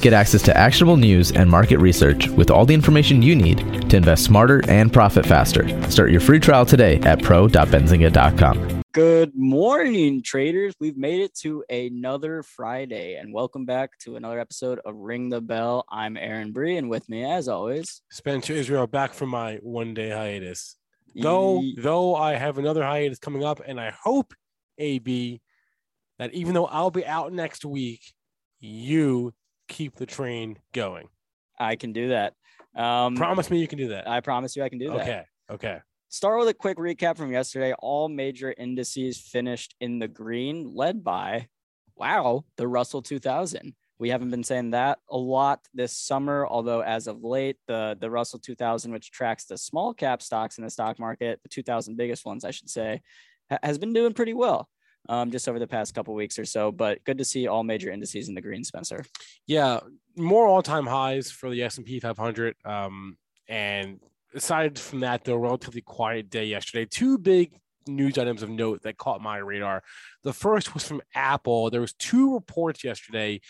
Get access to actionable news and market research with all the information you need to invest smarter and profit faster. Start your free trial today at pro.benzinga.com. Good morning, traders. We've made it to another Friday, and welcome back to another episode of Ring the Bell. I'm Aaron Bree, and with me, as always, Spencer Israel back from my one day hiatus. Though, Ye- though I have another hiatus coming up, and I hope, AB, that even though I'll be out next week, you keep the train going. I can do that. Um, Promise me you can do that. I promise you, I can do that. Okay. Okay. Start with a quick recap from yesterday. All major indices finished in the green, led by, wow, the Russell 2000. We haven't been saying that a lot this summer, although as of late, the, the Russell 2000, which tracks the small cap stocks in the stock market, the 2000 biggest ones, I should say, ha- has been doing pretty well um, just over the past couple weeks or so. But good to see all major indices in the green, Spencer. Yeah, more all-time highs for the S&P 500. Um, and aside from that, though, relatively quiet day yesterday. Two big news items of note that caught my radar. The first was from Apple. There was two reports yesterday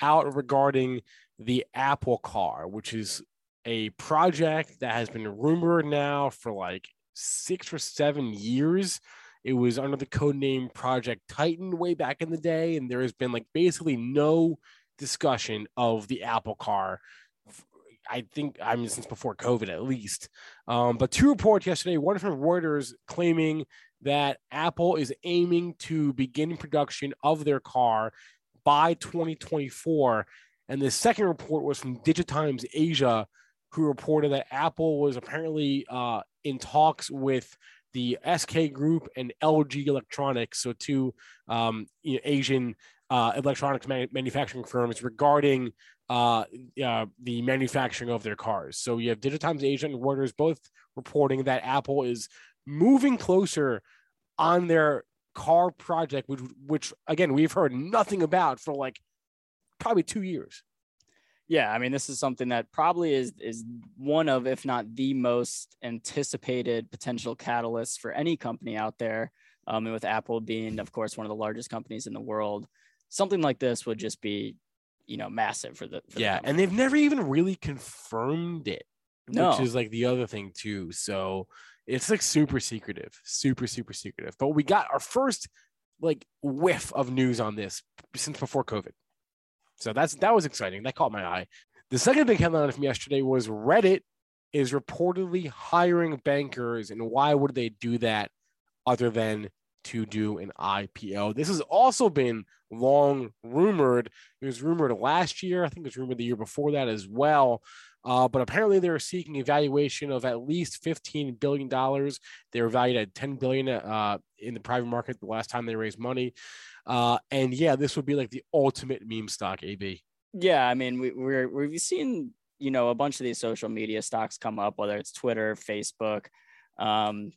out regarding the Apple Car, which is a project that has been rumored now for like six or seven years. It was under the code name Project Titan way back in the day, and there has been like basically no discussion of the Apple car. I think I mean since before COVID at least. Um, but two reports yesterday, one from Reuters claiming that Apple is aiming to begin production of their car by 2024. And the second report was from Digitimes Asia, who reported that Apple was apparently uh, in talks with the SK Group and LG Electronics, so two um, you know, Asian uh, electronics man- manufacturing firms regarding uh, uh, the manufacturing of their cars. So you have Digitimes Asia and Reuters both reporting that Apple is moving closer on their car project, which, which again we've heard nothing about for like probably two years. Yeah, I mean, this is something that probably is is one of, if not the most anticipated potential catalysts for any company out there. Um, and with Apple being, of course, one of the largest companies in the world, something like this would just be, you know, massive for the for yeah, company. and they've never even really confirmed it, No. which is like the other thing too. So it's like super secretive, super super secretive. But we got our first like whiff of news on this since before COVID. So that's that was exciting. That caught my eye. The second big headline from yesterday was Reddit is reportedly hiring bankers, and why would they do that other than to do an IPO? This has also been long rumored. It was rumored last year. I think it was rumored the year before that as well. Uh, but apparently they were seeking a valuation of at least $15 billion. They were valued at 10 billion uh, in the private market the last time they raised money. Uh, and yeah, this would be like the ultimate meme stock, AB. yeah, I mean, we, we're we've seen you know a bunch of these social media stocks come up, whether it's Twitter, Facebook, um,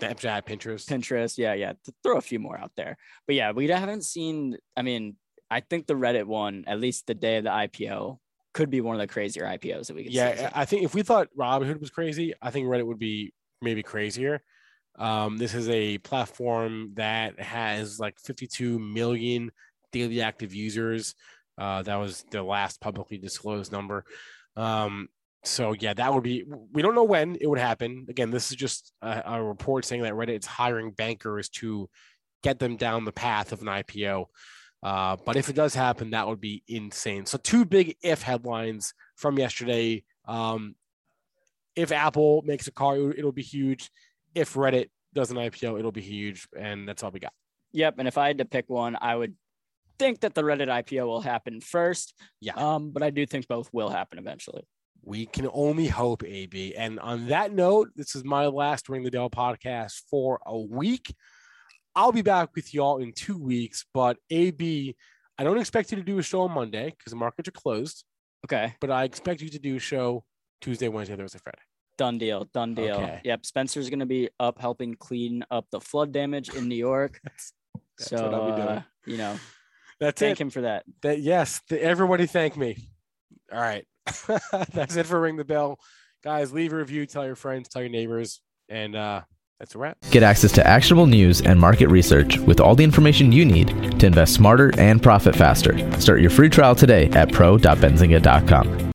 Snapchat, Pinterest. Pinterest. Yeah, yeah. To throw a few more out there. But yeah, we haven't seen. I mean, I think the Reddit one, at least the day of the IPO, could be one of the crazier IPOs that we could see. Yeah, I think if we thought Robinhood was crazy, I think Reddit would be maybe crazier. Um, this is a platform that has like 52 million daily active users. Uh, that was the last publicly disclosed number. Um, so yeah, that would be. We don't know when it would happen. Again, this is just a, a report saying that Reddit is hiring bankers to get them down the path of an IPO. Uh, but if it does happen, that would be insane. So two big if headlines from yesterday. Um, if Apple makes a car, it'll, be huge. If Reddit does an IPO, it'll be huge, and that's all we got. Yep. And if I had to pick one, I would think that the Reddit IPO will happen first. Yeah. Um, but I do think both will happen eventually. We can only hope, AB. And on that note, this is my last Ring the Bell podcast for a week. I'll be back with y'all in two weeks, but AB, I don't expect you to do a show on Monday because the markets are closed, Okay. but I expect you to do a show Tuesday, Wednesday, Thursday, Friday. Done deal. Done deal. Okay. Yep. Spencer's going to be up helping clean up the flood damage in New York. That's, that's so, what I'll be doing. uh, you know, That's thank it. him for that. That yes, th- everybody thank me. All right. That's it for ring the bell. Guys, leave a review, tell your friends, tell your neighbors, and uh That's a wrap. Get access to actionable news and market research with all the information you need to invest smarter and profit faster. Start your free trial today at pro.benzinga.com.